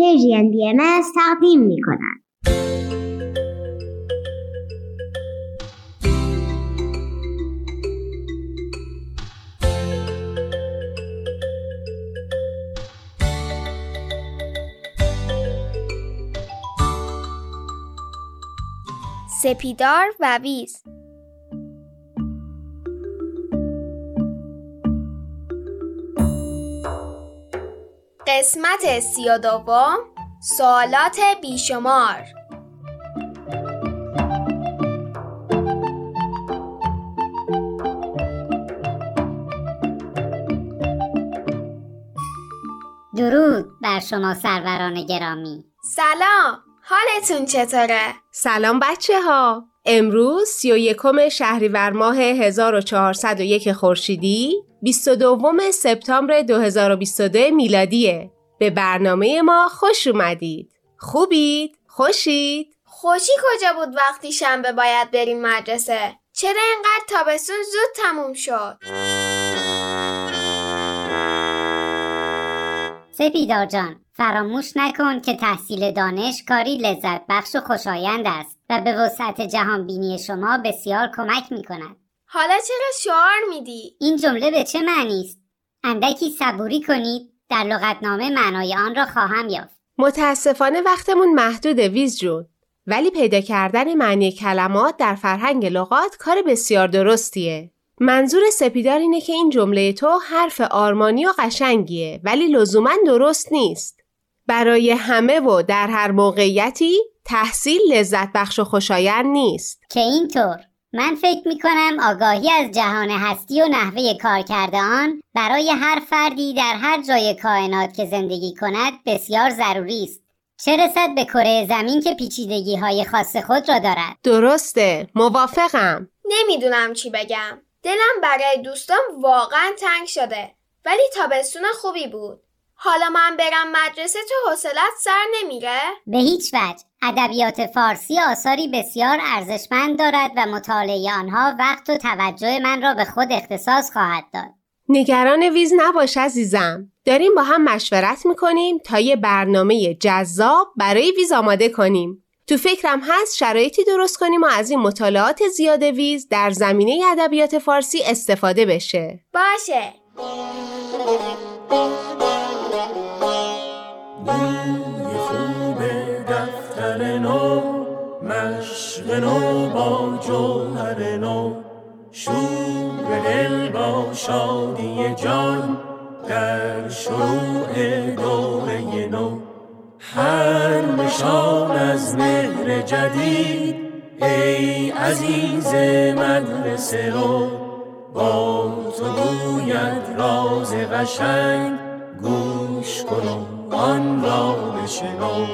پرژین بی ام تقدیم می کند. سپیدار و ویز قسمت سی و دوم سوالات بیشمار. درود بر شما سروران گرامی. سلام حالتون چطوره؟ سلام بچه ها امروز سی و یکم شهریور ماه 1401 خورشیدی 22 سپتامبر 2022 میلادیه به برنامه ما خوش اومدید خوبید؟ خوشید؟ خوشی کجا بود وقتی شنبه باید بریم مدرسه؟ چرا اینقدر تابستون زود تموم شد؟ سپیدار جان فراموش نکن که تحصیل دانش کاری لذت بخش و خوشایند است و به وسعت جهان بینی شما بسیار کمک می کند. حالا چرا شعار میدی؟ این جمله به چه معنی است؟ اندکی صبوری کنید در لغتنامه معنای آن را خواهم یافت. متاسفانه وقتمون محدود ویز جون ولی پیدا کردن معنی کلمات در فرهنگ لغات کار بسیار درستیه. منظور سپیدار اینه که این جمله تو حرف آرمانی و قشنگیه ولی لزوما درست نیست. برای همه و در هر موقعیتی تحصیل لذت بخش و خوشایند نیست. که اینطور من فکر می کنم آگاهی از جهان هستی و نحوه کار کرده آن برای هر فردی در هر جای کائنات که زندگی کند بسیار ضروری است. چه رسد به کره زمین که پیچیدگی های خاص خود را دارد. درسته موافقم. نمی‌دونم چی بگم. دلم برای دوستان واقعا تنگ شده ولی تابستون خوبی بود. حالا من برم مدرسه تو حوصلت سر نمیره؟ به هیچ وجه ادبیات فارسی آثاری بسیار ارزشمند دارد و مطالعه آنها وقت و توجه من را به خود اختصاص خواهد داد. نگران ویز نباش عزیزم. داریم با هم مشورت می‌کنیم تا یه برنامه جذاب برای ویز آماده کنیم. تو فکرم هست شرایطی درست کنیم و از این مطالعات زیاد ویز در زمینه ادبیات فارسی استفاده بشه. باشه. بوی خوب دفتر نو مشق نو با جوهر نو. شور دل با شادی جان در شروع دوره نو. هر نشان از مهر جدید ای عزیز مدرسه رو. با تو گوید راز قشنگ گوش کنم آن را بشنو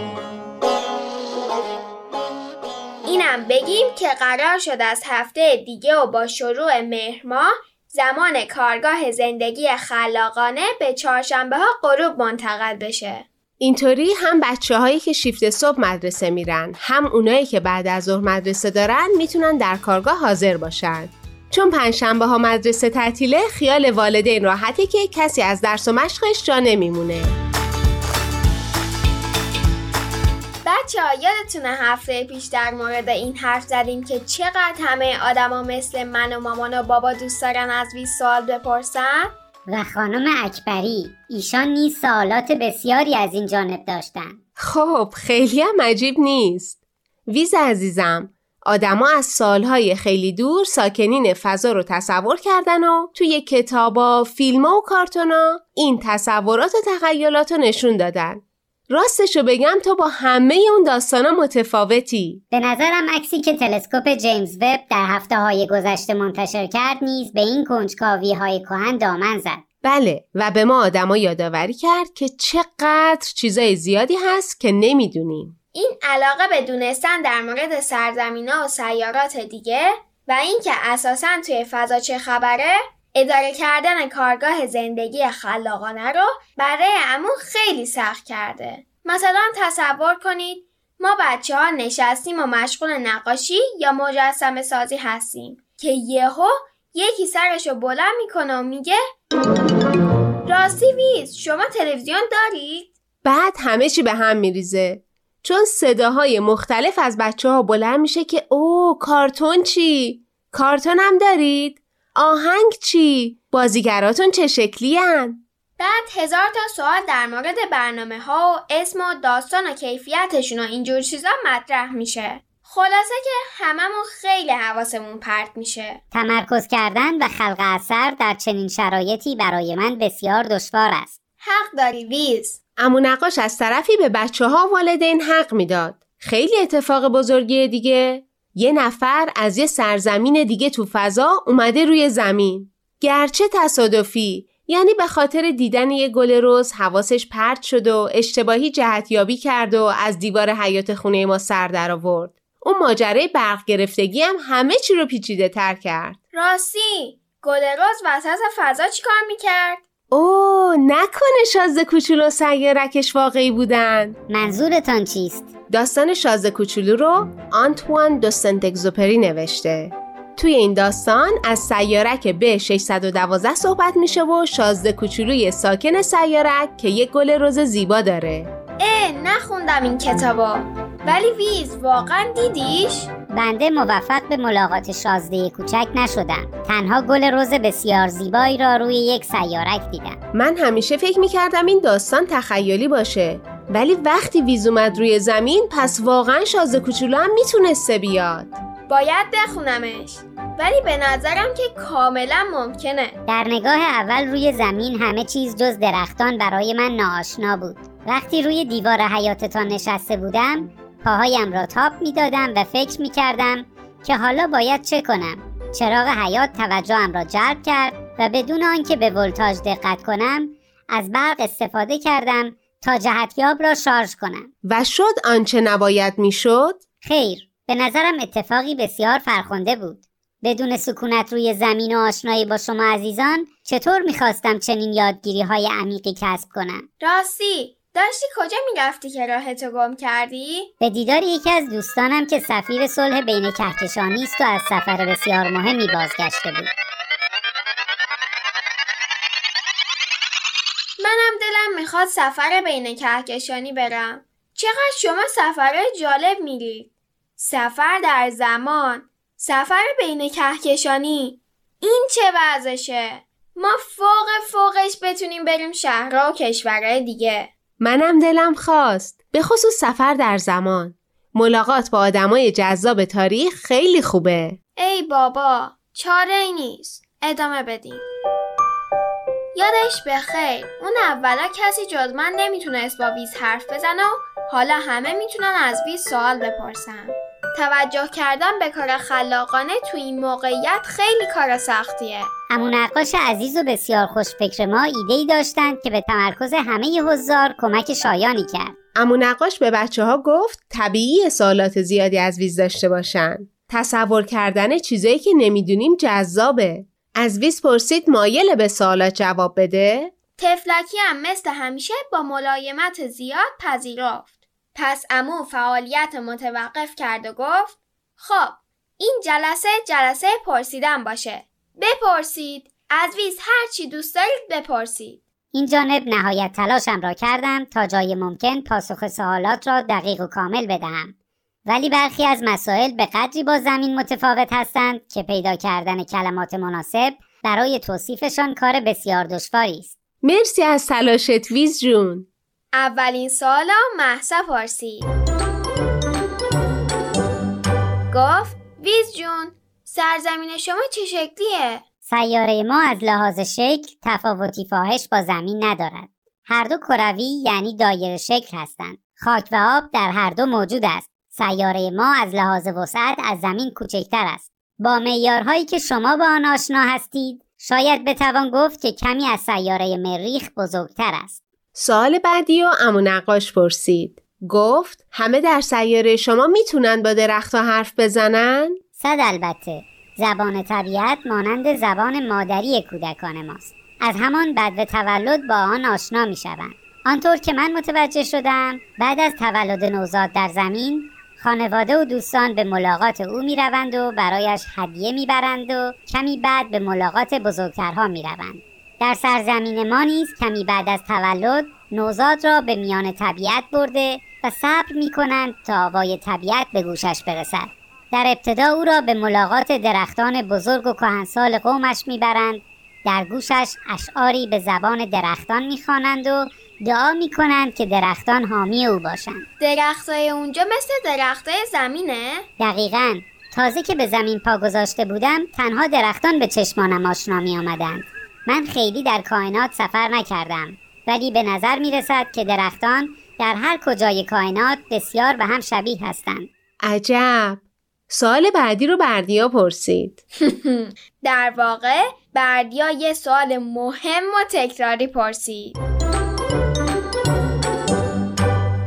اینم بگیم که قرار شد از هفته دیگه و با شروع مهر ماه زمان کارگاه زندگی خلاقانه به چهارشنبه ها غروب منتقل بشه. اینطوری هم بچه هایی که شیفت صبح مدرسه میرن هم اونایی که بعد از ظهر مدرسه دارن می‌تونن در کارگاه حاضر باشن چون پنجشنبه ها مدرسه تعطیله خیال والدین راحته که کسی از درس و مشقش جا نمیمونه. بچه ها یادتونه هفته پیش در مورد این حرف زدیم که چقدر همه آدما مثل من و مامان و بابا دوست دارن از ویز سوال بپرسن؟ و خانم اکبری ایشان نیز سوالات بسیاری از این جانب داشتن. خب خیلی هم عجیب نیست. ویز عزیزم آدما از سالهای خیلی دور ساکنین فضا رو تصور کردن و توی کتابا، فیلما و کارتونا این تصورات و تخیلات رو نشون دادن. راستشو بگم تو با همه اون داستانا متفاوتی. به نظرم عکسی که تلسکوپ جیمز وب در هفته های گذشته منتشر کرد نیز به این کنجکاوی های کهن دامن زد. بله و به ما آدما یادآوری کرد که چقدر چیزای زیادی هست که نمی‌دونیم. این علاقه به دونستن در مورد سرزمینا و سیارات دیگه و اینکه اساسا توی فضا چه خبره اداره کردن کارگاه زندگی خلاقانه رو برای امون خیلی سخت کرده. مثلا تصور کنید ما بچه ها نشستیم و مشغول نقاشی یا مجسم سازی هستیم که یهو یکی سرشو بلند می‌کنه و میگه راستی ویز شما تلویزیون دارید؟ بعد همه چی به هم میریزه چون صداهای مختلف از بچه ها بلند میشه که او کارتون چی؟ کارتون هم دارید؟ آهنگ چی؟ بازیگراتون چه شکلی هن؟ بعد هزار تا سوال در مورد برنامه ها و اسم و داستان و کیفیتشون و اینجور چیزا مطرح میشه. خلاصه که هممون خیلی حواسمون پرت میشه. تمرکز کردن و خلق اثر در چنین شرایطی برای من بسیار دشوار است. حق داری ویز. امو نقاش از طرفی به بچه ها والدین حق می‌داد. خیلی اتفاق بزرگیه دیگه. یه نفر از یه سرزمین دیگه تو فضا اومده روی زمین. گرچه تصادفی یعنی به خاطر دیدن یه گل روز حواسش پرت شد و اشتباهی جهتیابی کرد و از دیوار حیات خونه ما سر در آورد. اون ماجرای برق گرفتگی هم همه چی رو پیچیده تر کرد. راستی گل روز وسط فضا چیکار می‌کرد؟ اوه نکنه شازده کوچولو سیارکش واقعی بودن. منظورتان چیست؟ داستان شازده کوچولو رو آنتوان دو سنت اگزوپری نوشته. توی این داستان از سیارک به 612 صحبت میشه و شازده کوچولوی ساکن سیارک که یک گل روز زیبا داره. اه نخوندم این کتابا ولی ویز واقعا دیدیش؟ بنده موفق به ملاقات شازده کوچک نشدم. تنها گل روز بسیار زیبایی را روی یک سیارک دیدم. من همیشه فکر می‌کردم این داستان تخیلی باشه. ولی وقتی ویز اومد روی زمین پس واقعا شازده کوچولو هم می‌تونسته بیاد. باید بخونمش. ولی به نظرم که کاملا ممکنه. در نگاه اول روی زمین همه چیز جز درختان برای من ناآشنا بود. وقتی روی دیوار حیاتتان نشسته بودم پاهایم را تاپ می دادم و فکر می کردم که حالا باید چه کنم. چراغ حیات توجهم را جلب کرد و بدون آنکه به ولتاژ دقت کنم از برق استفاده کردم تا جهتیاب را شارژ کنم. و شد آنچه نباید می‌شد؟ خیر. به نظرم اتفاقی بسیار فرخنده بود. بدون سکونت روی زمین و آشنایی با شما عزیزان چطور می‌خواستم چنین یادگیری های عمیقی کسب کنم؟ راستی داشتی کجا می‌رفتی که راهتو گم کردی؟ به دیدار یکی از دوستانم که سفیر صلح بین کهکشانی است و از سفر بسیار مهمی بازگشته بود. منم دلم می‌خواد سفر بین کهکشانی برم. چقدر شما سفر جالب میرید سفر در زمان سفر بین کهکشانی این چه وضعشه ما فوق فوقش بتونیم بریم شهرها و کشورهای دیگه. منم دلم خواست. به خصوص سفر در زمان. ملاقات با آدمای جذاب تاریخ خیلی خوبه. ای بابا چاره ای نیست. ادامه بدیم. یادش بخیر اون اولا کسی جز من نمی‌تونست با ویز حرف بزنه و حالا همه می‌تونن از ویز سوال بپرسن. توجه کردن به کار خلاقانه تو این موقعیت خیلی کار سختیه. امون نقاش عزیز و بسیار خوش فکر ما ایده ای داشتند که به تمرکز همه حضار کمک شایانی کرد. امو نقاش به بچه ها گفت طبیعی سوالات زیادی از ویز داشته باشن. تصور کردن چیزایی که نمی‌دونیم جذابه. از ویز پرسید مایل به سوالات جواب بده؟ تفلکی هم مثل همیشه با ملایمت زیاد پذیرفت. پس امو فعالیت متوقف کرد و گفت خب این جلسه جلسه پرسیدن باشه. بپرسید. از ویز هر چی دوست دارید بپرسید. این جانب نهایت تلاشم را کردم تا جای ممکن پاسخ سوالات را دقیق و کامل بدهم. ولی برخی از مسائل به قدری با زمین متفاوت هستند که پیدا کردن کلمات مناسب برای توصیفشان کار بسیار دشواری است. مرسی از تلاشت ویز جون. اولین سوالا محسا پرسید گفت ویز جون سرزمین شما چه شکلیه؟ سیاره ما از لحاظ شکل تفاوتی فاحش با زمین ندارد. هر دو کروی یعنی دایره شکل هستند. خاک و آب در هر دو موجود است. سیاره ما از لحاظ وسعت از زمین کوچکتر است. با معیارهایی که شما با آن آشنا هستید شاید بتوان گفت که کمی از سیاره مریخ بزرگتر است. سوال بعدی و امو نقاش پرسید گفت همه در سیاره شما می‌تونن با درختها حرف بزنن؟ صد البته زبان طبیعت مانند زبان مادری کودکان ماست از همان بعد تولد با آن آشنا می شوند. آنطور که من متوجه شدم بعد از تولد نوزاد در زمین خانواده و دوستان به ملاقات او می روند و برایش هدیه می برند و کمی بعد به ملاقات بزرگترها می روند. در سرزمین ما نیز کمی بعد از تولد نوزاد را به میان طبیعت برده و صبر می کنند تا آوای طبیعت به گوشش برسد. در ابتدا او را به ملاقات درختان بزرگ و کهنسال قومش می‌برند. در گوشش اشعاری به زبان درختان می‌خوانند و دعا می‌کنند که درختان حامی او باشند. درختای اونجا مثل درختای زمینه؟ دقیقا. تازه که به زمین پا گذاشته بودم تنها درختان به چشمانم آشنا می آمدند من خیلی در کائنات سفر نکردم ولی به نظر می رسد که درختان در هر کجای کائنات بسیار به هم شبیه هستند. عجب! سوال بعدی رو بردیا پرسید. در واقع بردیا یه سوال مهم و تکراری پرسید.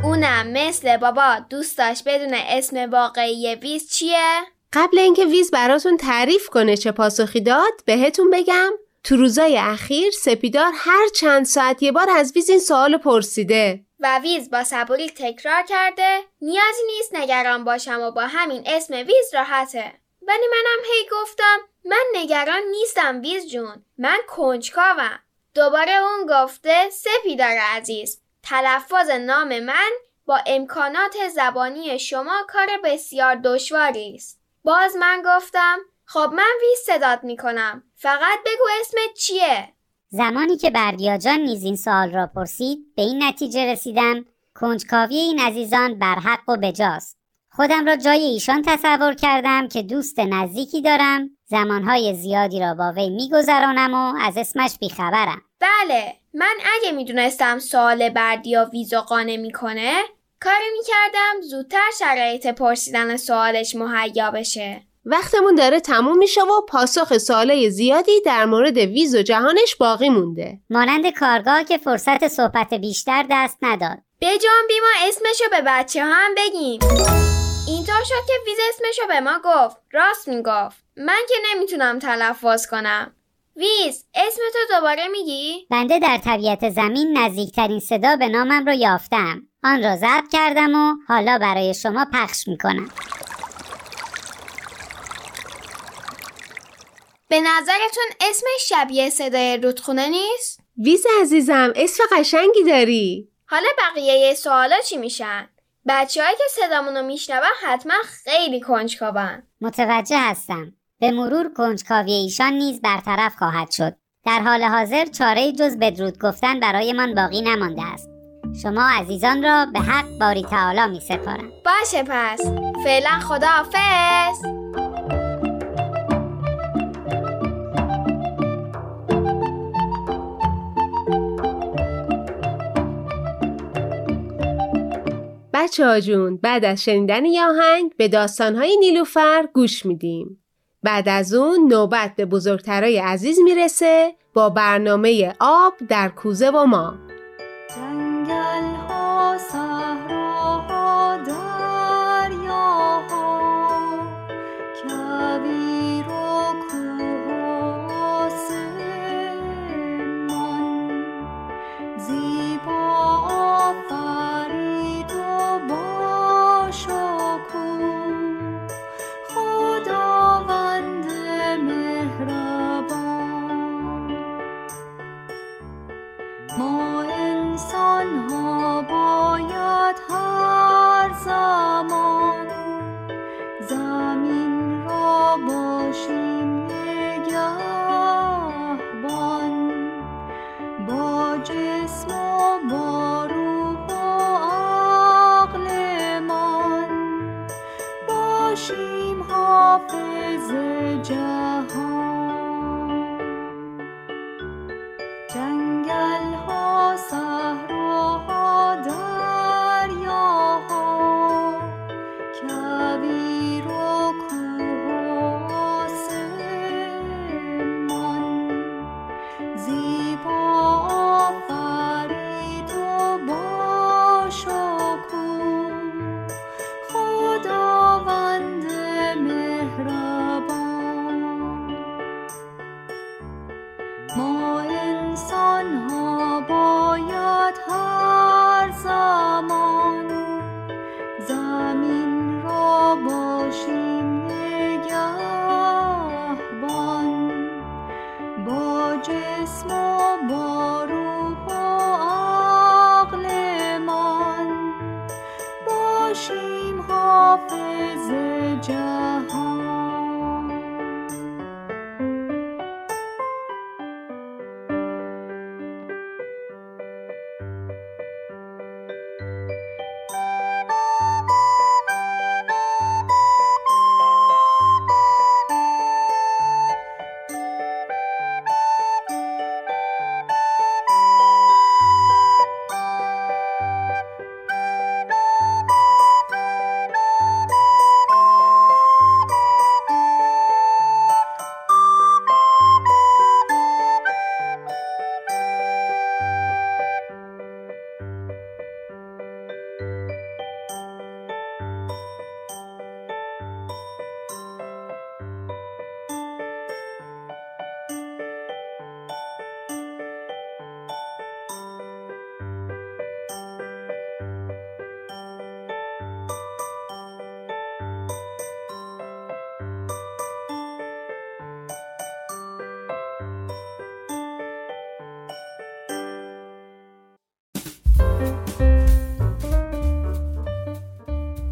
اونم مثل بابا دوست داشت بدون اسم واقعی ویز چیه؟ قبل اینکه ویز براتون تعریف کنه چه پاسخی داد بهتون بگم تو روزای اخیر سپیدار هر چند ساعت یه بار از ویز این سوال پرسیده. و ویز با صبوری تکرار کرده نیازی نیست نگران باشم و با همین اسم ویز راحته. ولی منم هی گفتم من نگران نیستم ویز جون من کنجکاوم. دوباره اون گفته سپیدار عزیز تلفظ نام من با امکانات زبانی شما کار بسیار دشواری است. باز من گفتم خب من ویز صدات می‌کنم. فقط بگو اسمت چیه؟ زمانی که بردیا جان نیز این سوال را پرسید به این نتیجه رسیدم کنجکاوی این عزیزان برحق و بجاست. خودم را جای ایشان تصور کردم که دوست نزدیکی دارم زمانهای زیادی را با وی میگذرانم و از اسمش بیخبرم. بله من اگه می‌دونستم سوال بردیا ویزا قانه می‌کنه کاری می‌کردم زودتر شرایط پرسیدن سوالش مهیا بشه. وقتمون داره تموم میشه و پاسخ سوالای زیادی در مورد ویز و جهانش باقی مونده. مانند کارگاه که فرصت صحبت بیشتر دست نداد. جان بیما اسمشو به بچه ها هم بگیم. اینطور شد که ویز اسمشو به ما گفت. راست می‌گفت. من که نمی‌تونم تلفظ کنم. ویز اسمتو دوباره میگی؟ بنده در طبیعت زمین نزدیکترین صدا به نامم رو یافتم. آن را ضبط کردم و حالا برای شما پخش می‌کنم. به نظرتون اسم شبیه صدای رودخونه نیست؟ ویز عزیزم اسم قشنگی داری. حالا بقیه سوالا چی میشن؟ بچه که صدامون رو میشنون حتما خیلی کنجکاون متوجه هستم. به مرور کنجکاوی ایشان نیز برطرف خواهد شد. در حال حاضر چاره جز بدرود گفتن برایمان باقی نمانده است. شما عزیزان را به حق باری تعالی می سپارم باشه پس. فعلا خداحافظ. بچه ها جون بعد از شنیدن یاهنگ به داستانهای نیلوفر گوش میدیم. بعد از اون نوبت به بزرگترای عزیز می‌رسه با برنامه آب در کوزه و ما. more شد هر زمان. زمین را باشیم نگهبان. با جسم و با روح و عقلمان باشیم حافظ جهان.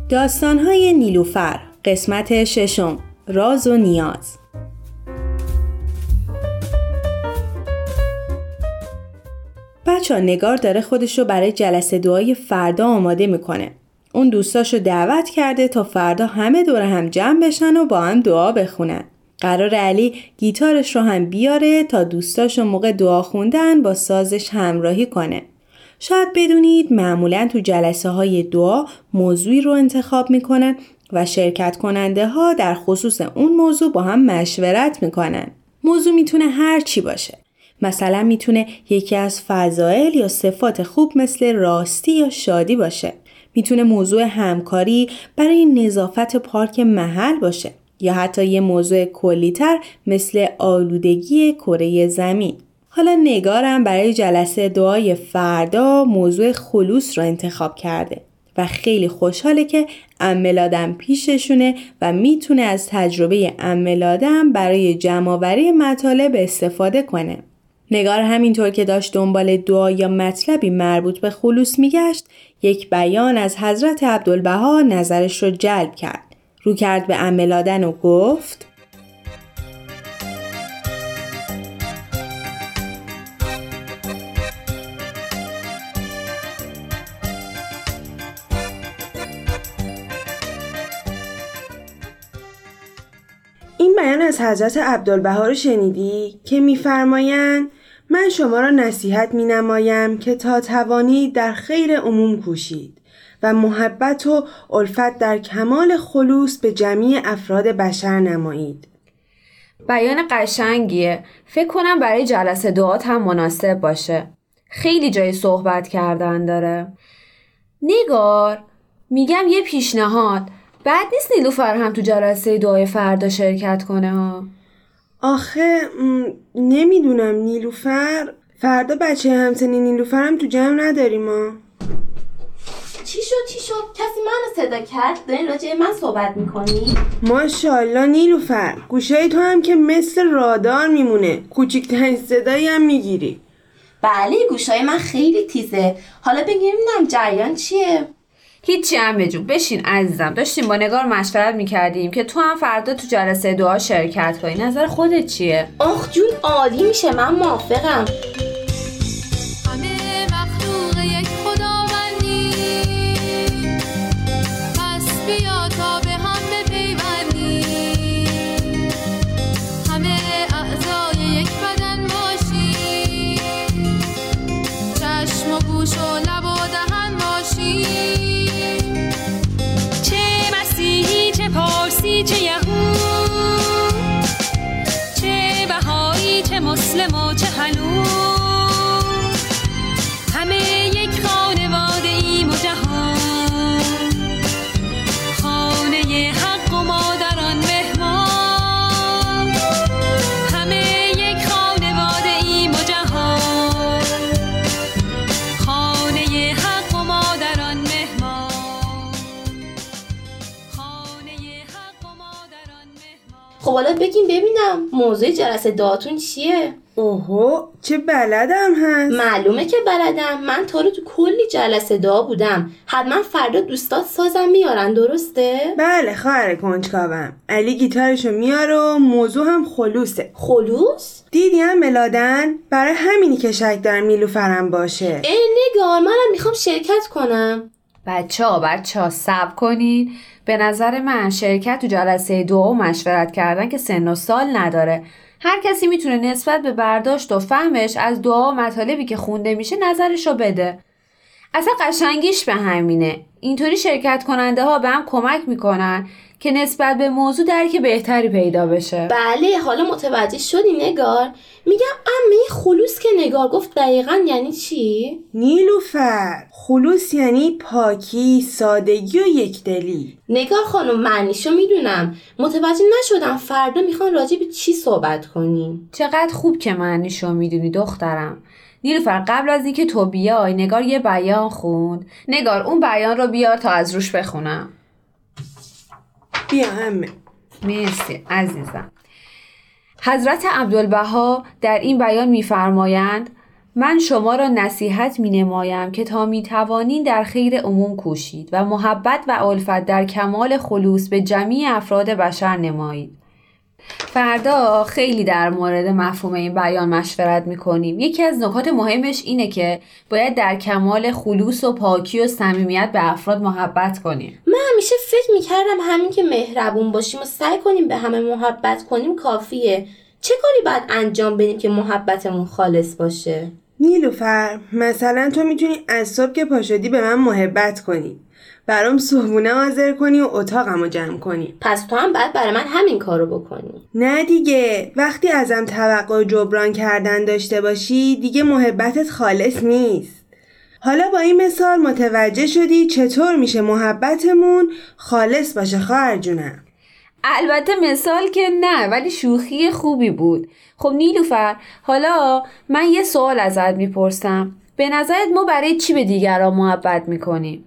داستانهای نیلوفر قسمت ششم راز و نیاز بچه نگار داره خودش رو برای جلسه دعای فردا آماده می‌کنه. اون دوستاش رو دعوت کرده تا فردا همه دور هم جمع بشن و با هم دعا بخونن. قرار علی گیتارش رو هم بیاره تا دوستاش موقع دعا خوندن با سازش همراهی کنه. شاید بدونید معمولا تو جلسه های دعا موضوعی رو انتخاب می‌کنن و شرکت کننده ها در خصوص اون موضوع با هم مشورت می‌کنن. موضوع می‌تونه هر چی باشه. مثلا می‌تونه یکی از فضائل یا صفات خوب مثل راستی یا شادی باشه. می‌تونه موضوع همکاری برای نظافت پارک محل باشه یا حتی یه موضوع کلیتر مثل آلودگی کره زمین. حالا نگارم برای جلسه دعای فردا موضوع خلوص رو انتخاب کرده و خیلی خوشحاله که املادم پیششونه و می‌تونه از تجربه املادم برای جمعآوری مطالب استفاده کنه. نگار همینطور که داشت دنبال دعا یا مطلبی مربوط به خلوص میگشت یک بیان از حضرت عبدالبها نظرش رو جلب کرد. رو کرد به عملادن و گفت از حضرت عبدالبها رو شنیدی که میفرمایند من شما را نصیحت می نمایم که تا توانید در خیر عموم کوشید و محبت و الفت در کمال خلوص به جمعی افراد بشر نمایید. بیان قشنگیه. فکر کنم برای جلسه دعات هم مناسب باشه. خیلی جای صحبت کردن داره. نگار میگم یه پیشنهاد بعد نیست نیلوفر هم تو جلسه دعای فردا شرکت کنه ها؟ آخه نمی‌دونم نیلوفر فردا بچه همسنی نیلوفر هم تو جمع نداریم ها چی شد چی شد؟ کسی منو صدا کرد؟ دارین راجع من صحبت می‌کنی؟ ماشاءالله نیلوفر گوشای تو هم که مثل رادار میمونه. کوچیکترین صدایی هم می‌گیری. بله گوشای من خیلی تیزه. حالا بگیم جریان چیه؟ هیچی هم بجو بشین عزیزم. داشتیم با نگار مشورت می‌کردیم که تو هم فردا تو جلسه دعا شرکت کنی. نظر خودت چیه؟ آخ جون عالی میشه. من موافقم. چه یهود چه بهایی چه مسلم و چه هنوز. حالا بگیم ببینم موضوع جلسه دعاتون چیه؟ اوهو چه بلدم هست. معلومه که بلدم. من تا رو تو کلی جلسه دعا بودم. حتما فردا دوستات سازم. میارن درسته؟ بله خواهر کنجکاوم. علی گیتارشو میاره و موضوع هم خلوصه. خلوص؟ دیدی هم ملادن؟ برای همینی که شک دارم نیلوفرم باشه. ای نگار منم می‌خوام شرکت کنم. بچه ها بچه ها سب کنین. به نظر من شرکت تو جلسه و مشورت کردن که سن و سال نداره. هر کسی می‌تونه نسبت به برداشت و فهمش از دعا و مطالبی که خونده میشه نظرش رو بده. اصلا قشنگیش به همینه. اینطوری شرکت کننده ها به هم کمک می‌کنن. که نسبت به موضوع درک بهتری پیدا بشه. بله حالا متوجه شدی نگار؟ میگم امه خلوص که نگار گفت دقیقا یعنی چی؟ نیلوفر خلوص یعنی پاکی سادگی و یکدلی نگار خانم معنیشو می‌دونم. متوجه نشدم فردا می‌خوان راجع به چی صحبت کنیم. چقدر خوب که معنیشو می‌دونی دخترم. نیلوفر قبل از اینکه تو بیای نگار یه بیان خوند. نگار اون بیان رو بیار تا از روش بخونم. بیا همه مرسی عزیزم حضرت عبدالبها در این بیان میفرمایند من شما را نصیحت می نمایم که تا می توانین در خیر عموم کوشید و محبت و الفت در کمال خلوص به جمیع افراد بشر نمایید. فردا خیلی در مورد مفهوم این بیان مشورت می‌کنیم. یکی از نکات مهمش اینه که باید در کمال خلوص و پاکی و صمیمیت به افراد محبت کنیم. من همیشه فکر می‌کردم همین که مهربون باشیم و سعی کنیم به همه محبت کنیم کافیه. چه کاری باید انجام بدیم که محبتمون خالص باشه؟ نیلوفر مثلا تو می‌تونی از صبح که پاشدی به من محبت کنی. برام صبحونه حاضر کنی و اتاقم رو جمع کنی. پس تو هم باید برای من همین کارو بکنی. نه دیگه. وقتی ازم توقع جبران کردن داشته باشی دیگه محبتت خالص نیست. حالا با این مثال متوجه شدی چطور میشه محبتمون خالص باشه خواهر جونم؟ البته مثال که نه ولی شوخی خوبی بود. خب نیلوفر حالا من یه سوال ازت می‌پرسم. به نظرت ما برای چی به دیگران محبت می‌کنیم؟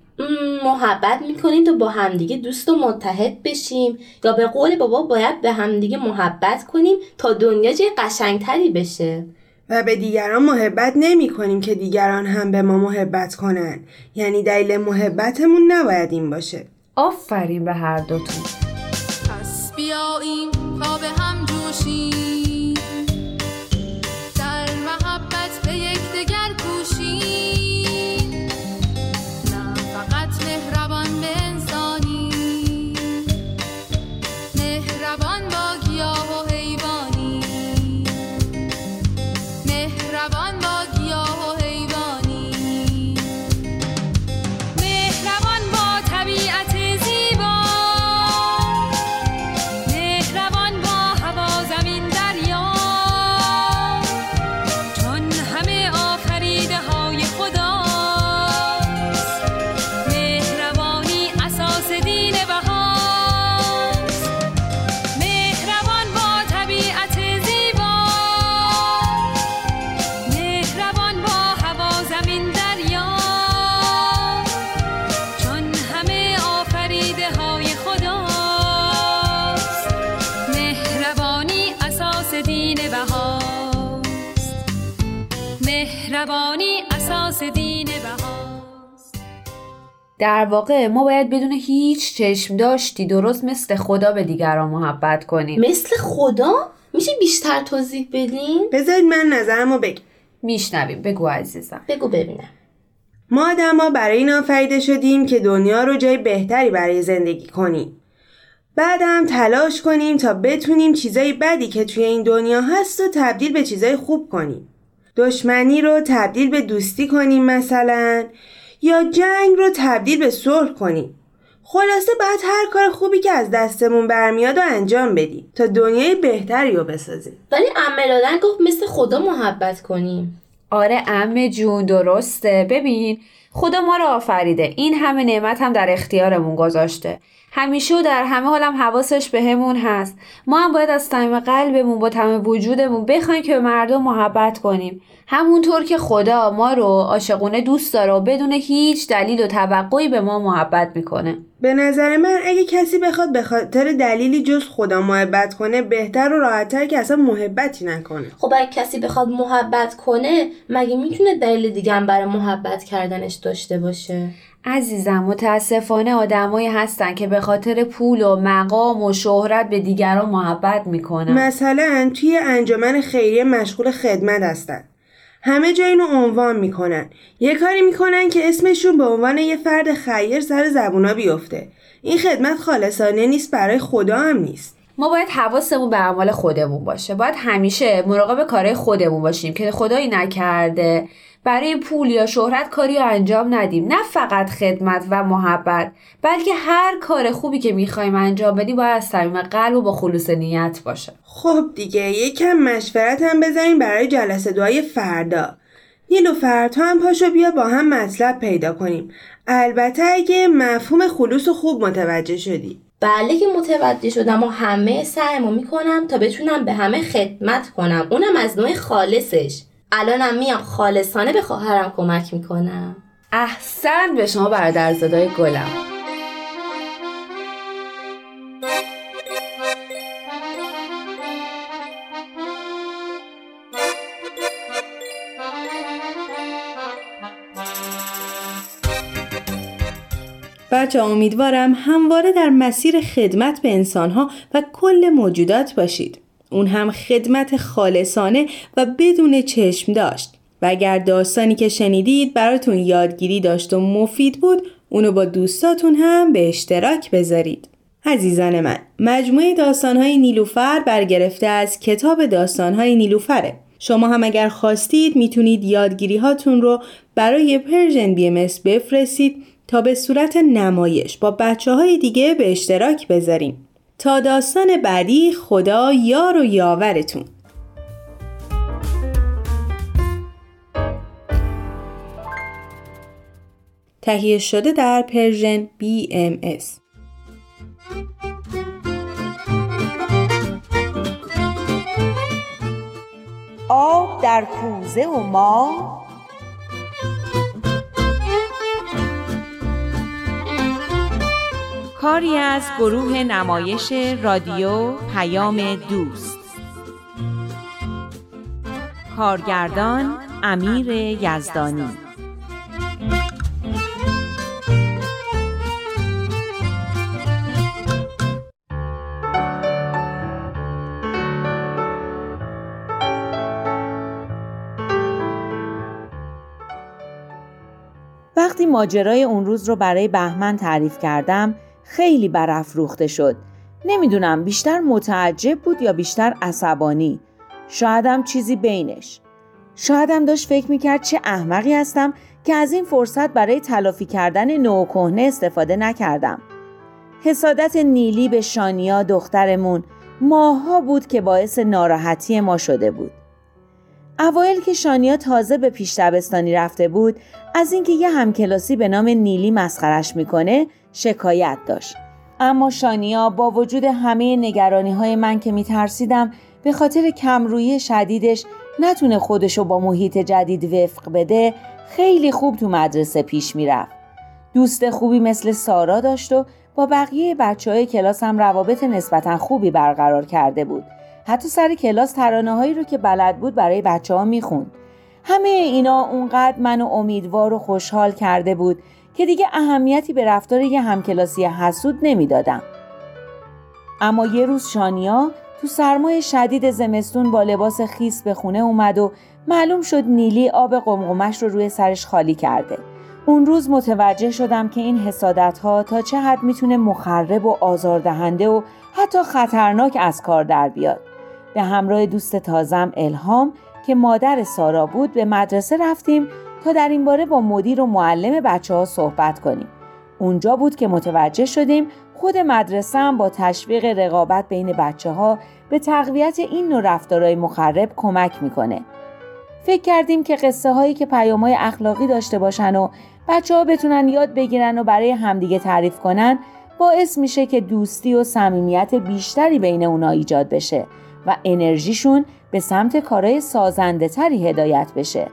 محبت می‌کنیم تا با همدیگه دوست و متحد بشیم. یا به قول بابا باید به همدیگه محبت کنیم تا دنیا جای قشنگتری بشه. و به دیگران محبت نمی کنیم که دیگران هم به ما محبت کنن. یعنی دلیل محبتمون نباید این باشه. آفرین به هر دوتون. پس بیاییم تا به هم جوشیم. در واقع ما باید بدون هیچ چشم داشتی درست مثل خدا به دیگران محبت کنیم. مثل خدا؟ میشه بیشتر توضیح بدین؟ بذارید من نظرمو بگم. میشنویم. بگو عزیزم. بگو ببینم. ما آدما برای این آفریده شدیم که دنیا رو جای بهتری برای زندگی کنیم. بعدم تلاش کنیم تا بتونیم چیزای بدی که توی این دنیا هست و تبدیل به چیزای خوب کنیم. دشمنی رو تبدیل به دوستی کنیم مثلا. یا جنگ رو تبدیل به صلح کنیم خلاصه بعد هر کار خوبی که از دستمون برمیاد و انجام بدیم تا دنیای بهتری رو بسازیم ولی دادن گفت مثل خدا محبت کنیم. آره امه جون درسته. ببین خدا ما رو آفریده. این همه نعمت هم در اختیارمون گذاشته. همیشه و در همه حالم حواسش بهمون هست. ما هم باید از صمیم قلبمون با تمام وجودمون بخوایم که به مردم محبت کنیم. همونطور که خدا ما رو عاشقونه دوست داره و بدون هیچ دلیل و توقعی به ما محبت می‌کنه. به نظر من اگه کسی بخواد به خاطر دلیلی جز خدا محبت کنه بهتر و راحتتر که اصلا محبتی نکنه. خب اگه کسی بخواد محبت کنه مگه می‌تونه دلیل دیگه هم برای محبت کردنش داشته باشه؟ عزیزم متاسفانه آدمایی هستن که به خاطر پول و مقام و شهرت به دیگران محبت می‌کنن. مثلا توی انجمن خیریه مشغول خدمت هستن. همه جا اینو عنوان می‌کنن. یه کاری می‌کنن که اسمشون به عنوان یه فرد خیر سر زبونا بیفته. این خدمت خالصانه نیست برای خدا هم نیست. ما باید حواسمون به اعمال خودمون باشه. باید همیشه مراقب کارهای خودمون باشیم که خدایی نکرده برای پول یا شهرت کاری رو انجام ندیم. نه فقط خدمت و محبت بلکه هر کار خوبی که می‌خوایم انجام بدیم باید از صمیم قلب و با خلوص نیت باشه. خب دیگه یکم مشورت هم بذاریم برای جلسه دعای فردا. نیلوفر تو هم پاشو بیا با هم مطلب پیدا کنیم. البته اگه مفهوم خلوص خوب متوجه شدی. بله که متوجه شدم و همه سعیمو می‌کنم تا بتونم به همه خدمت کنم. اونم از نوع خالصش. الانم میام خالصانه به خواهرم کمک می‌کنم. احسن. به شما برادر زدای گلم. بچه امیدوارم همواره در مسیر خدمت به انسانها و کل موجودات باشید. اون هم خدمت خالصانه و بدون چشم داشت. و اگر داستانی که شنیدید براتون یادگیری داشت و مفید بود اونو با دوستاتون هم به اشتراک بذارید. عزیزان من مجموعه داستانهای نیلوفر برگرفته از کتاب داستانهای نیلوفره. شما هم اگر خواستید می‌تونید یادگیری هاتون رو برای Persian BM بفرستید تا به صورت نمایش با بچه های دیگه به اشتراک بذاریم. تا داستان بعدی خدا یار و یاورتون. تهیه شده در Persian BMS آب در کوزه و ما کاری از گروه نمایش رادیو پیام دوست. کارگردان امیر یزدانی. وقتی ماجرای اون روز رو برای بهمن تعریف کردم خیلی برافروخته شد. نمی‌دونم بیشتر متعجب بود یا بیشتر عصبانی. شایدم چیزی بینش. شایدم داشت فکر می‌کرد چه احمقی هستم که از این فرصت برای تلافی کردن نو کهنه استفاده نکردم. حسادت نیلی به شانیا دخترمون ماها بود که باعث ناراحتی ما شده بود. اوایل که شانیا تازه به پیش دبستانی رفته بود از اینکه یه همکلاسی به نام نیلی مسخرش می‌کنه شکایت داشت. اما شانیا با وجود همه نگرانی های من که میترسیدم به خاطر کمرویی شدیدش نتونه خودشو با محیط جدید وفق بده خیلی خوب تو مدرسه پیش می‌رفت. دوست خوبی مثل سارا داشت و با بقیه بچه های هم روابط نسبتا خوبی برقرار کرده بود. حتی سر کلاس ترانه هایی رو که بلد بود برای بچه ها می‌خوند همه اینا اونقدر منو امیدوار و خوشحال کرده بود که دیگه اهمیتی به رفتار یه همکلاسی حسود نمی‌دادم. اما یه روز شانیا تو سرمای شدید زمستون با لباس خیس به خونه اومد و معلوم شد نیلی آب قمقمش رو روی سرش خالی کرده. اون روز متوجه شدم که این حسادت ها تا چه حد می‌تونه مخرب و آزاردهنده و حتی خطرناک از کار در بیاد. به همراه دوست تازم الهام که مادر سارا بود به مدرسه رفتیم تا در این باره با مدیر و معلم بچه ها صحبت کنیم. اونجا بود که متوجه شدیم خود مدرسه هم با تشویق رقابت بین بچه ها به تقویت این نوع رفتارهای مخرب کمک می‌کنه. فکر کردیم که قصه هایی که پیام های اخلاقی داشته باشن و بچه ها بتونن یاد بگیرن و برای همدیگه تعریف کنن باعث میشه که دوستی و صمیمیت بیشتری بین اونا ایجاد بشه و انرژیشون به سمت کارهای سازنده تری هدایت بشه.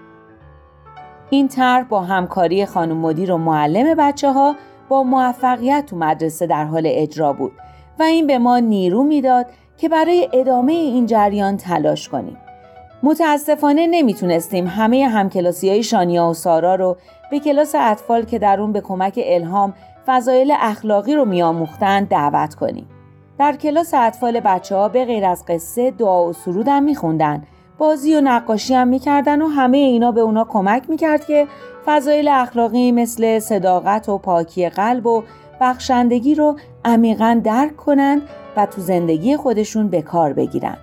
این طرح با همکاری خانم مدیر و معلم بچه ها با موفقیت تو مدرسه در حال اجرا بود و این به ما نیرو می‌داد که برای ادامه این جریان تلاش کنیم. متاسفانه نمی‌تونستیم همه همکلاسی های شانیا و سارا رو به کلاس اطفال که در اون به کمک الهام فضایل اخلاقی رو میآموختن دعوت کنیم. در کلاس اطفال بچه ها به غیر از قصه دعا و سرود هم میخوندن بازی و نقاشی هم می‌کردن و همه اینا به اونا کمک می‌کرد که فضایل اخلاقی مثل صداقت و پاکی قلب و بخشندگی رو عمیقا درک کنند و تو زندگی خودشون به کار بگیرن.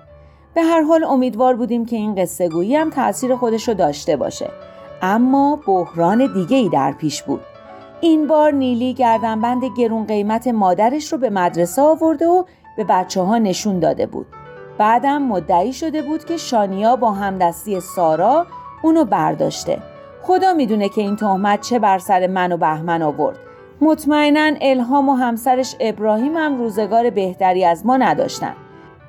به هر حال امیدوار بودیم که این قصه گویی هم تأثیر خودش رو داشته باشه. اما بحران دیگه ای در پیش بود. این بار نیلی گردنبند گرون قیمت مادرش رو به مدرسه آورده و به بچه ها نشون داده بود. بعدم مدعی شده بود که شانیا با همدستی سارا اونو برداشته. خدا می‌دونه که این تهمت چه بر سر من و بهمن آورد. مطمئنا الهام و همسرش ابراهیم هم روزگار بهتری از ما نداشتن.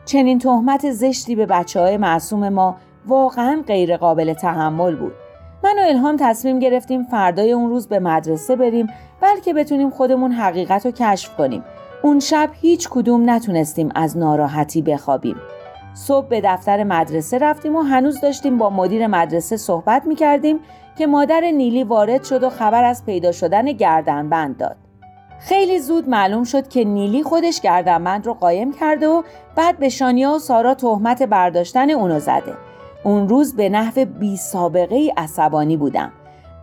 چنین تهمت زشتی به بچه های معصوم ما واقعا غیر قابل تحمل بود. من و الهام تصمیم گرفتیم فردای اون روز به مدرسه بریم بلکه بتونیم خودمون حقیقت رو کشف کنیم. اون شب هیچ کدوم نتونستیم از ناراحتی بخوابیم. صبح به دفتر مدرسه رفتیم و هنوز داشتیم با مدیر مدرسه صحبت می کردیم که مادر نیلی وارد شد و خبر از پیدا شدن گردنبند داد. خیلی زود معلوم شد که نیلی خودش گردنبند رو قایم کرده و بعد به شانیا و سارا تهمت برداشتن اونو زده. اون روز به نحو بی سابقه عصبانی بودم.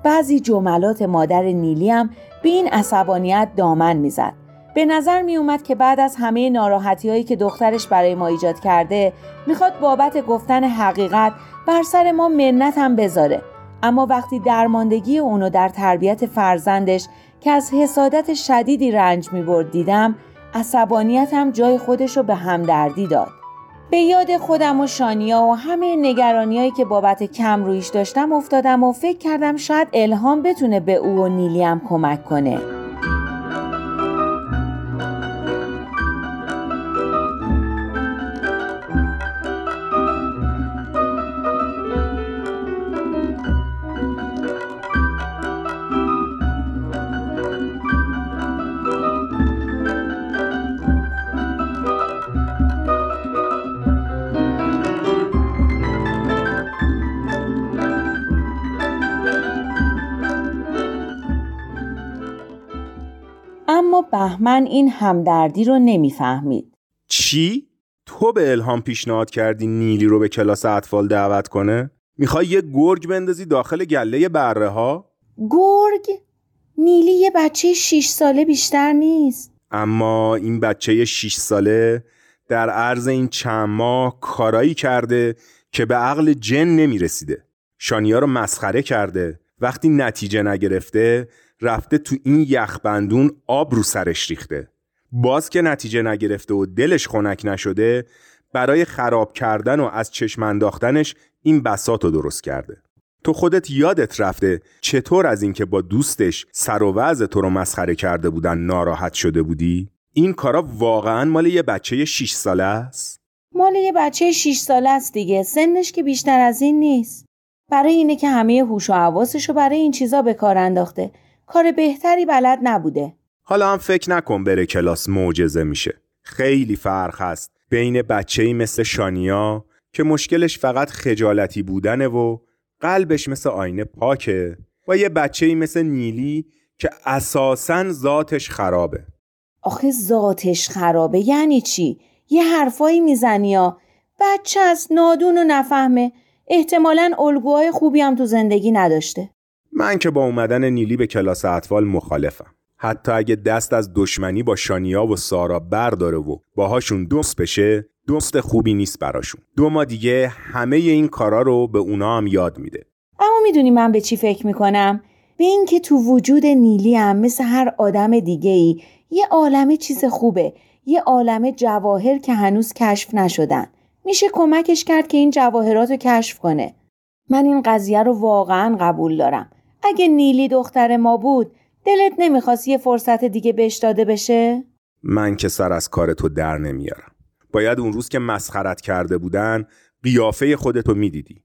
بعضی جملات مادر نیلی هم به این عصبانیت دامن می‌زد. به نظر می اومد که بعد از همه ناراحتی هایی که دخترش برای ما ایجاد کرده می‌خواد بابت گفتن حقیقت بر سر ما منت هم بذاره اما وقتی درماندگی اونو در تربیت فرزندش که از حسادت شدیدی رنج می برد دیدم عصبانیتم جای خودش رو به همدردی داد به یاد خودم و شانیا و همه نگرانیایی که بابت کم رویش داشتم افتادم و فکر کردم شاید الهام بتونه به او و نیلیم کمک کنه. بهمن این همدردی رو نمی‌فهمید. چی؟ تو به الهام پیشنهاد کردی نیلی رو به کلاس اطفال دعوت کنه؟ می‌خوای یه گرگ بندازی داخل گله بره ها؟ گرگ؟ نیلی یه بچه 6 ساله بیشتر نیست. اما این بچه 6 ساله در عرض این چند ماه کارایی کرده که به عقل جن نمی‌رسیده. شانیا رو مسخره کرده. وقتی نتیجه نگرفته رفته تو این یخبندون آب رو سرش ریخته. باز که نتیجه نگرفته و دلش خنک نشده برای خراب کردن و از چشم انداختنش این بسات رو درست کرده. تو خودت یادت رفته چطور از اینکه با دوستش سر و وضع تو رو مسخره کرده بودن ناراحت شده بودی؟ این کارا واقعا مال یه بچه 6 ساله است؟ مال یه بچه 6 ساله است دیگه. سنش که بیشتر از این نیست. برای اینه که همه هوش و حواسش رو برای این چیزا به کار انداخته. کار بهتری بلد نبوده. حالا هم فکر نکن بره کلاس معجزه میشه. خیلی فرق هست بین بچه‌ای مثل شانیا که مشکلش فقط خجالتی بودنه و قلبش مثل آینه پاکه و یه بچه‌ای مثل نیلی که اساساً ذاتش خرابه. آخه ذاتش خرابه یعنی چی؟ یه حرفایی می‌زنی یا؟ بچه از نادون و نفهمه. احتمالا الگوهای خوبی هم تو زندگی نداشته. من که با اومدن نیلی به کلاس اطفال مخالفم. حتی اگه دست از دشمنی با شانیا و سارا برداره و باهاشون دوست بشه دوست خوبی نیست براشون. دو ما دیگه همه این کارا رو به اونا هم یاد میده. اما می‌دونی من به چی فکر می‌کنم؟ به اینکه تو وجود نیلی هم مثل هر آدم دیگه ای یه عالمه چیز خوبه یه عالمه جواهر که هنوز کشف نشدن. میشه کمکش کرد که این جواهرات رو کشف کنه. من این قضیه رو واقعا قبول دارم. اگه نیلی دختر ما بود دلت نمی‌خواست یه فرصت دیگه بهش داده بشه؟ من که سر از کار تو در نمیارم. باید اون روز که مسخرت کرده بودن قیافه خودتو می‌دیدی.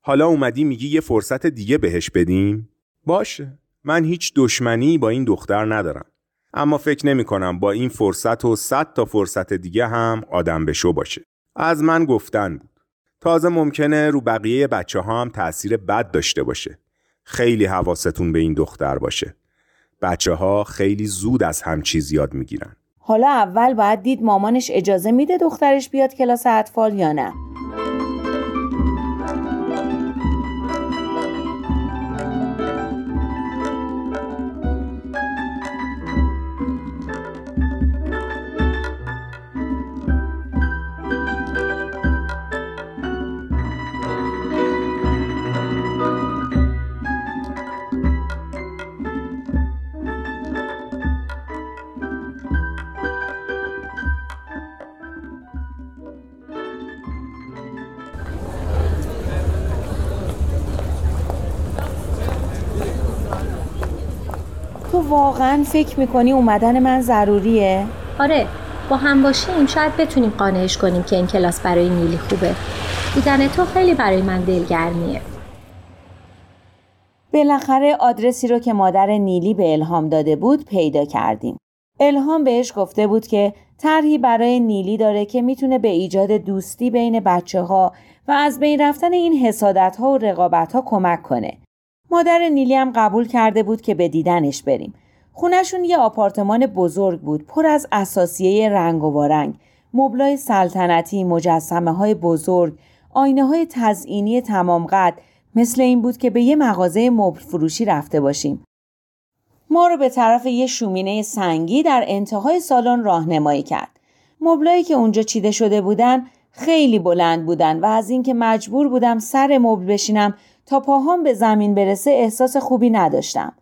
حالا اومدی میگی یه فرصت دیگه بهش بدیم؟ باشه. من هیچ دشمنی با این دختر ندارم. اما فکر نمی کنم با این فرصت و صد تا فرصت دیگه هم آدم به شو باشه. از من گفتن بود. تازه ممکنه رو بقیه بچه ها هم تأثیر بد داشته باشه. خیلی حواستون به این دختر باشه. بچه ها خیلی زود از هم چیز یاد می‌گیرن. حالا اول باید دید مامانش اجازه میده دخترش بیاد کلاس اطفال یا نه؟ واقعا فکر می‌کنی اومدن من ضروریه؟ آره با هم باشیم شاید بتونیم قانعش کنیم که این کلاس برای نیلی خوبه دیدن تو خیلی برای من دلگرمیه بالاخره آدرسی رو که مادر نیلی به الهام داده بود پیدا کردیم. الهام بهش گفته بود که طرحی برای نیلی داره که می‌تونه به ایجاد دوستی بین بچه ها و از بین رفتن این حسادت ها و رقابت ها کمک کنه. مادر نیلی هم قبول کرده بود که به دیدنش بریم. خونشون یه آپارتمان بزرگ بود پر از اساسیه رنگ و وارنگ، مبلای سلطنتی، مجسمه های بزرگ، آینه های تزئینی تمام قد مثل این بود که به یه مغازه مبل فروشی رفته باشیم. ما رو به طرف یه شومینه سنگی در انتهای سالن راهنمایی کرد. مبلایی که اونجا چیده شده بودن خیلی بلند بودن و از اینکه مجبور بودم سر مبل بشینم تا پاهام به زمین برسه احساس خوبی نداشتم.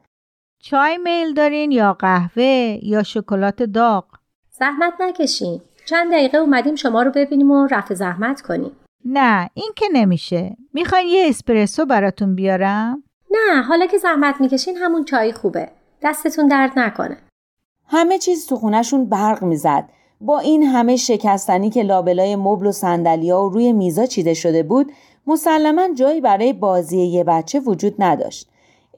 چای میل دارین یا قهوه یا شکلات داغ؟ زحمت نکشین. چند دقیقه اومدیم شما رو ببینیم و رفع زحمت کنیم. نه این که نمیشه. می‌خواین یه اسپرسو براتون بیارم؟ نه حالا که زحمت می‌کشین همون چای خوبه. دستتون درد نکنه. همه چیز تو خونشون برق می‌زد. با این همه شکستنی که لابلای مبل و صندلیا و روی میزا چیده شده بود مسلما جایی برای بازی یه بچه وجود نداشت.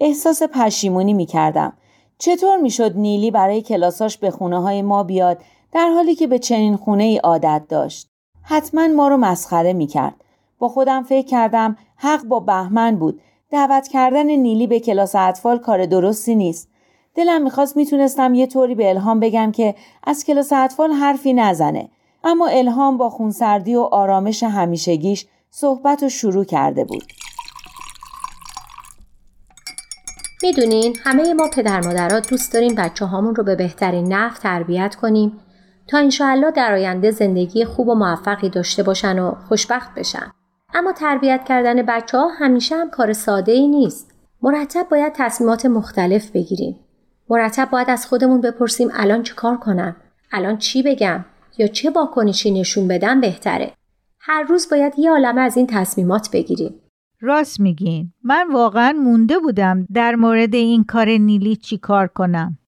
احساس پشیمونی می کردم. چطور می شد نیلی برای کلاساش به خونه های ما بیاد در حالی که به چنین خونه ای عادت داشت؟ حتما ما رو مسخره می کرد. با خودم فکر کردم حق با بهمن بود. دعوت کردن نیلی به کلاس اطفال کار درستی نیست. دلم می‌خواست می‌تونستم یه طوری به الهام بگم که از کلاس اطفال حرفی نزنه. اما الهام با خونسردی و آرامش همیشگیش صحبت رو شروع کرده بود. می‌دونین همه ما پدر مادرات دوست داریم بچه هامون رو به بهترین نحو تربیت کنیم تا انشاءالله در آینده زندگی خوب و موفقی داشته باشن و خوشبخت بشن. اما تربیت کردن بچه ها همیشه هم کار ساده ای نیست. مرتب باید تصمیمات مختلف بگیریم. مرتب باید از خودمون بپرسیم الان چه کار کنم؟ الان چی بگم؟ یا چه واکنشی نشون بدم بهتره؟ هر روز باید یه عالمه از این تصمیمات بگیریم. راست میگین. من واقعا مونده بودم در مورد این کار نیلی چی کار کنم.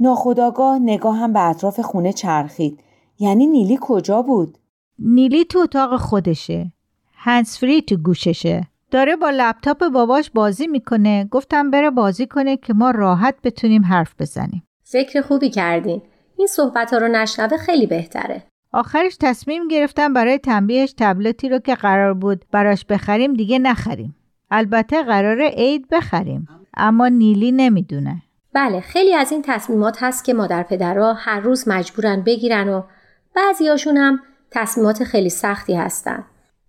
ناخداگاه نگاهم به اطراف خونه چرخید. یعنی نیلی کجا بود؟ نیلی تو اتاق خودشه. هنسفری تو گوششه. داره با لپتاپ باباش بازی می‌کنه. گفتم بره بازی کنه که ما راحت بتونیم حرف بزنیم. فکر خوبی کردین. این صحبت ها رو نشنوه خیلی بهتره. آخرش تصمیم گرفتم برای تنبیهش تبلتی رو که قرار بود براش بخریم دیگه نخریم. البته قرار عید بخریم اما نیلی نمی‌دونه. بله خیلی از این تصمیمات هست که مادر پدرها هر روز مجبورن بگیرن و بعضیاشون هم تصمیمات خیلی سختی هستن.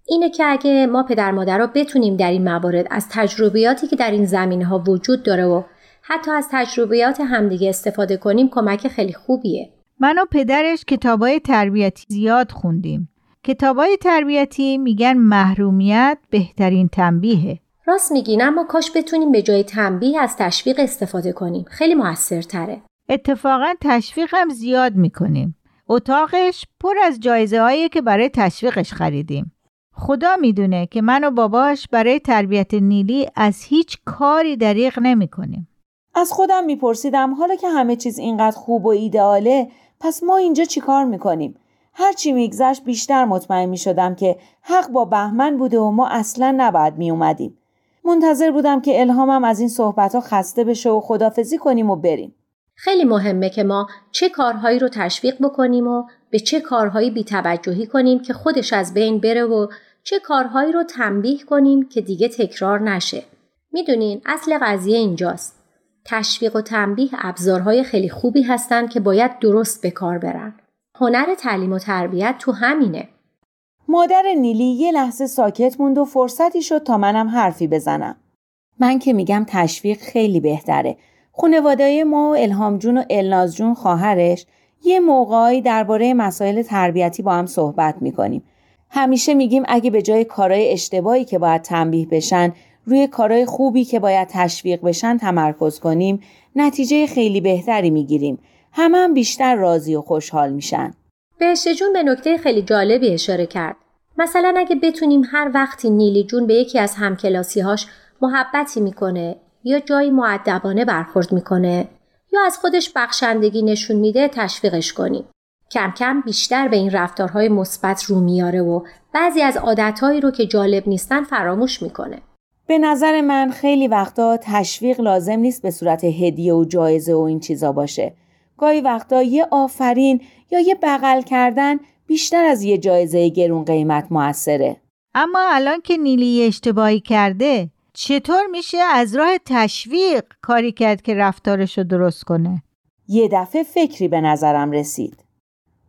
اینه که اگه ما پدر مادرها بتونیم در این موارد از تجربیاتی که در این زمینه ها وجود داره و حتی از تجربیات همدیگه استفاده کنیم کمک خیلی خوبیه. من و پدرش کتابای تربیتی زیاد خوندیم. کتابای تربیتی میگن محرومیت بهترین تنبیهه. راست میگین اما کاش بتونیم به جای تنبیه از تشویق استفاده کنیم. خیلی موثرتره. اتفاقا تشویق هم زیاد می‌کنیم. اتاقش پر از جایزه هایی که برای تشویقش خریدیم. خدا می‌دونه که من و باباش برای تربیت نیلی از هیچ کاری دریغ نمی کنیم. از خودم میپرسیدم حالا که همه چیز اینقدر خوب و ایدئاله پس ما اینجا چیکار می‌کنیم؟ هرچی میگذشت بیشتر مطمئن می‌شدم که حق با بهمن بوده و ما اصلا نباید میومدیم. منتظر بودم که الهامم از این صحبت ها خسته بشه و خدافزی کنیم و بریم. خیلی مهمه که ما چه کارهایی رو تشویق بکنیم و به چه کارهایی بیتوجهی کنیم که خودش از بین بره و چه کارهایی رو تنبیه کنیم که دیگه تکرار نشه. می‌دونین اصل قضیه اینجاست. تشویق و تنبیه ابزارهای خیلی خوبی هستن که باید درست به کار برن. هنر تعلیم و تربیت تو همینه. مادر نیلی یه لحظه ساکت موند و فرصتی شد تا منم حرفی بزنم. من که میگم تشویق خیلی بهتره. خانواده ما و الهام جون و الناز جون خواهرش یه موقعی درباره مسائل تربیتی با هم صحبت می‌کنیم. همیشه میگیم اگه به جای کارهای اشتباهی که باید تنبیه بشن روی کارهای خوبی که باید تشویق بشن تمرکز کنیم نتیجه خیلی بهتری می‌گیریم. همه هم بیشتر راضی و خوشحال میشن. بهشته جون به نکته خیلی جالبی اشاره کرد. مثلا اگه بتونیم هر وقتی نیلی جون به یکی از همکلاسیهاش محبتی می‌کنه یا جایی معدبانه برخورد می‌کنه یا از خودش بخشندگی نشون میده تشویقش کنیم. کم کم بیشتر به این رفتارهای مثبت رو میاره و بعضی از عادتهایی رو که جالب نیستن فراموش می‌کنه. به نظر من خیلی وقتا تشویق لازم نیست به صورت هدیه و جایزه و این چیزا باشه. گاهی وقتا یه آفرین یا یه بغل کردن بیشتر از یه جایزه گرون قیمت موثره. اما الان که نیلی اشتباهی کرده چطور میشه از راه تشویق کاری کرد که رفتارش رو درست کنه؟ یه دفعه فکری به نظرم رسید.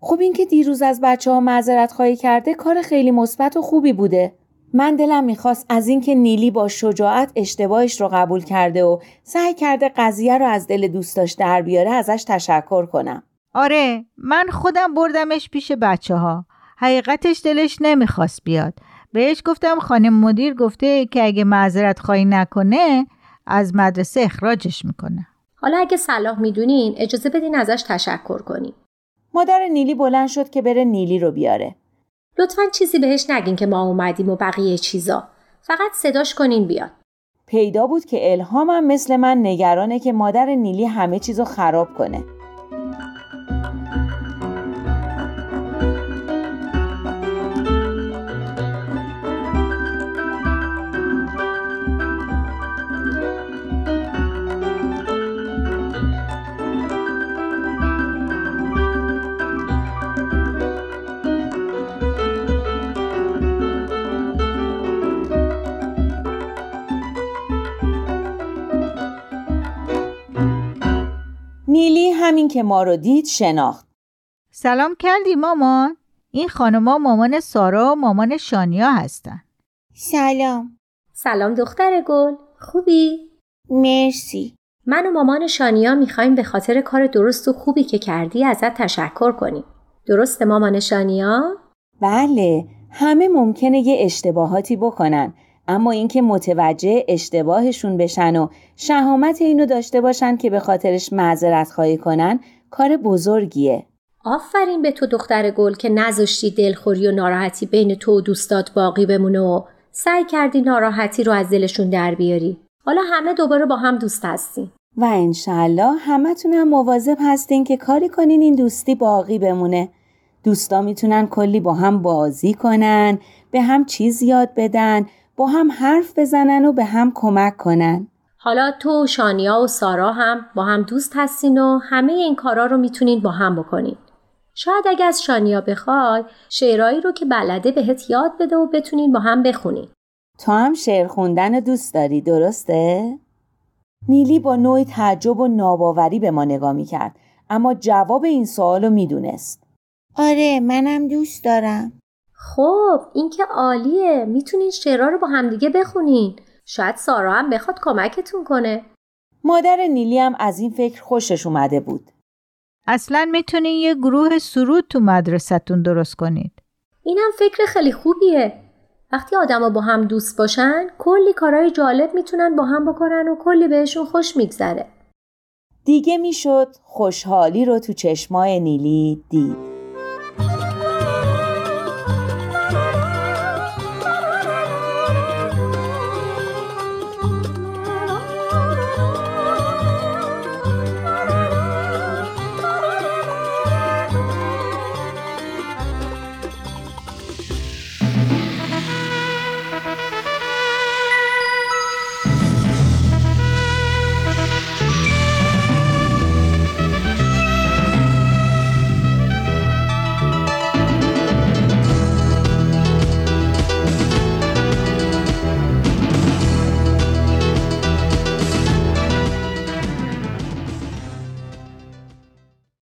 خب این که دیروز از بچه ها معذرت خواهی کرده کار خیلی مثبت و خوبی بوده. من دلم می‌خواست از اینکه نیلی با شجاعت اشتباهش رو قبول کرده و سعی کرده قضیه رو از دل دوستاش در بیاره ازش تشکر کنم. آره من خودم بردمش پیش بچه ها. حقیقتش دلش نمی‌خواست بیاد. بهش گفتم خانم مدیر گفته که اگه معذرت خواهی نکنه از مدرسه اخراجش می‌کنه. حالا اگه صلاح می‌دونین اجازه بدین ازش تشکر کنیم. مادر نیلی بلند شد که بره نیلی رو بیاره. لطفا چیزی بهش نگین که ما اومدیم و بقیه چیزا. فقط صداش کنین بیاد. پیدا بود که الهامم مثل من نگرانه که مادر نیلی همه چیزو خراب کنه. همین که ما رو دید شناخت. سلام کردی مامان؟ این خانما مامان سارا و مامان شانیا هستن. سلام. سلام دختر گل. خوبی؟ مرسی. من و مامان شانیا می‌خوایم به خاطر کار درست و خوبی که کردی ازت تشکر کنیم. درسته مامان شانیا؟ بله، همه ممکنه یه اشتباهاتی بکنن اما اینکه متوجه اشتباهشون بشن و شهامت اینو داشته باشن که به خاطرش معذرت خواهی کنن کار بزرگیه. آفرین به تو دختر گل که نذاشتی دلخوری و ناراحتی بین تو و دوستات باقی بمونه و سعی کردی ناراحتی رو از دلشون در بیاری. حالا همه دوباره با هم دوست هستین. و انشالله همه تونم مواظب هستین که کاری کنین این دوستی باقی بمونه. دوستا می‌تونن کلی با هم بازی کنن، به هم چیز یاد بدن، با هم حرف بزنن و به هم کمک کنن. حالا تو و شانیا و سارا هم با هم دوست هستین و همه این کارا رو می‌تونین با هم بکنین. شاید اگه از شانیا بخوای شعرهایی رو که بلده بهت یاد بده و بتونین با هم بخونین. تو هم شعر خوندن دوست داری درسته؟ نیلی با نوعی تعجب و ناباوری به ما نگاه می‌کرد اما جواب این سوال رو می‌دونست. آره منم دوست دارم. خب این که عالیه. می‌تونین شعرها رو با همدیگه بخونین. شاید سارا هم بخواد کمکتون کنه. مادر نیلی هم از این فکر خوشش اومده بود. اصلا می‌تونین یه گروه سرود تو مدرسهتون درست کنید. اینم فکر خیلی خوبیه. وقتی آدما با هم دوست باشن کلی کارهای جالب می‌تونن با هم بکنن و کلی بهشون خوش میگذره. دیگه می‌شد خوشحالی رو تو چشمای نیلی دید.